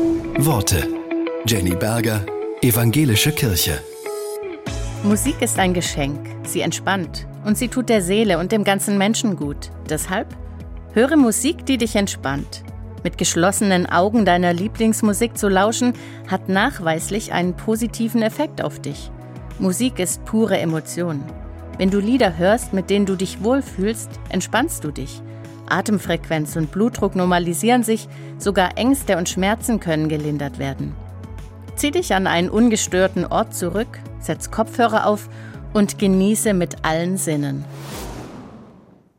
Worte. Jenny Berger, Evangelische Kirche. Musik ist ein Geschenk. Sie entspannt und sie tut der Seele und dem ganzen Menschen gut. Deshalb höre Musik, die dich entspannt. Mit geschlossenen Augen deiner Lieblingsmusik zu lauschen, hat nachweislich einen positiven Effekt auf dich. Musik ist pure Emotion. Wenn du Lieder hörst, mit denen du dich wohlfühlst, entspannst du dich. Atemfrequenz und Blutdruck normalisieren sich, sogar Ängste und Schmerzen können gelindert werden. Zieh dich an einen ungestörten Ort zurück, setz Kopfhörer auf und genieße mit allen Sinnen.